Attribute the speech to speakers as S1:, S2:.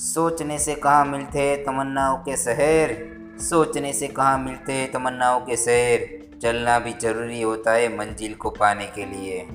S1: सोचने से कहाँ मिलते तमन्नाओं के शहर? सोचने से कहाँ मिलते तमन्नाओं के शहर? चलना भी ज़रूरी होता है मंजिल को पाने के लिए।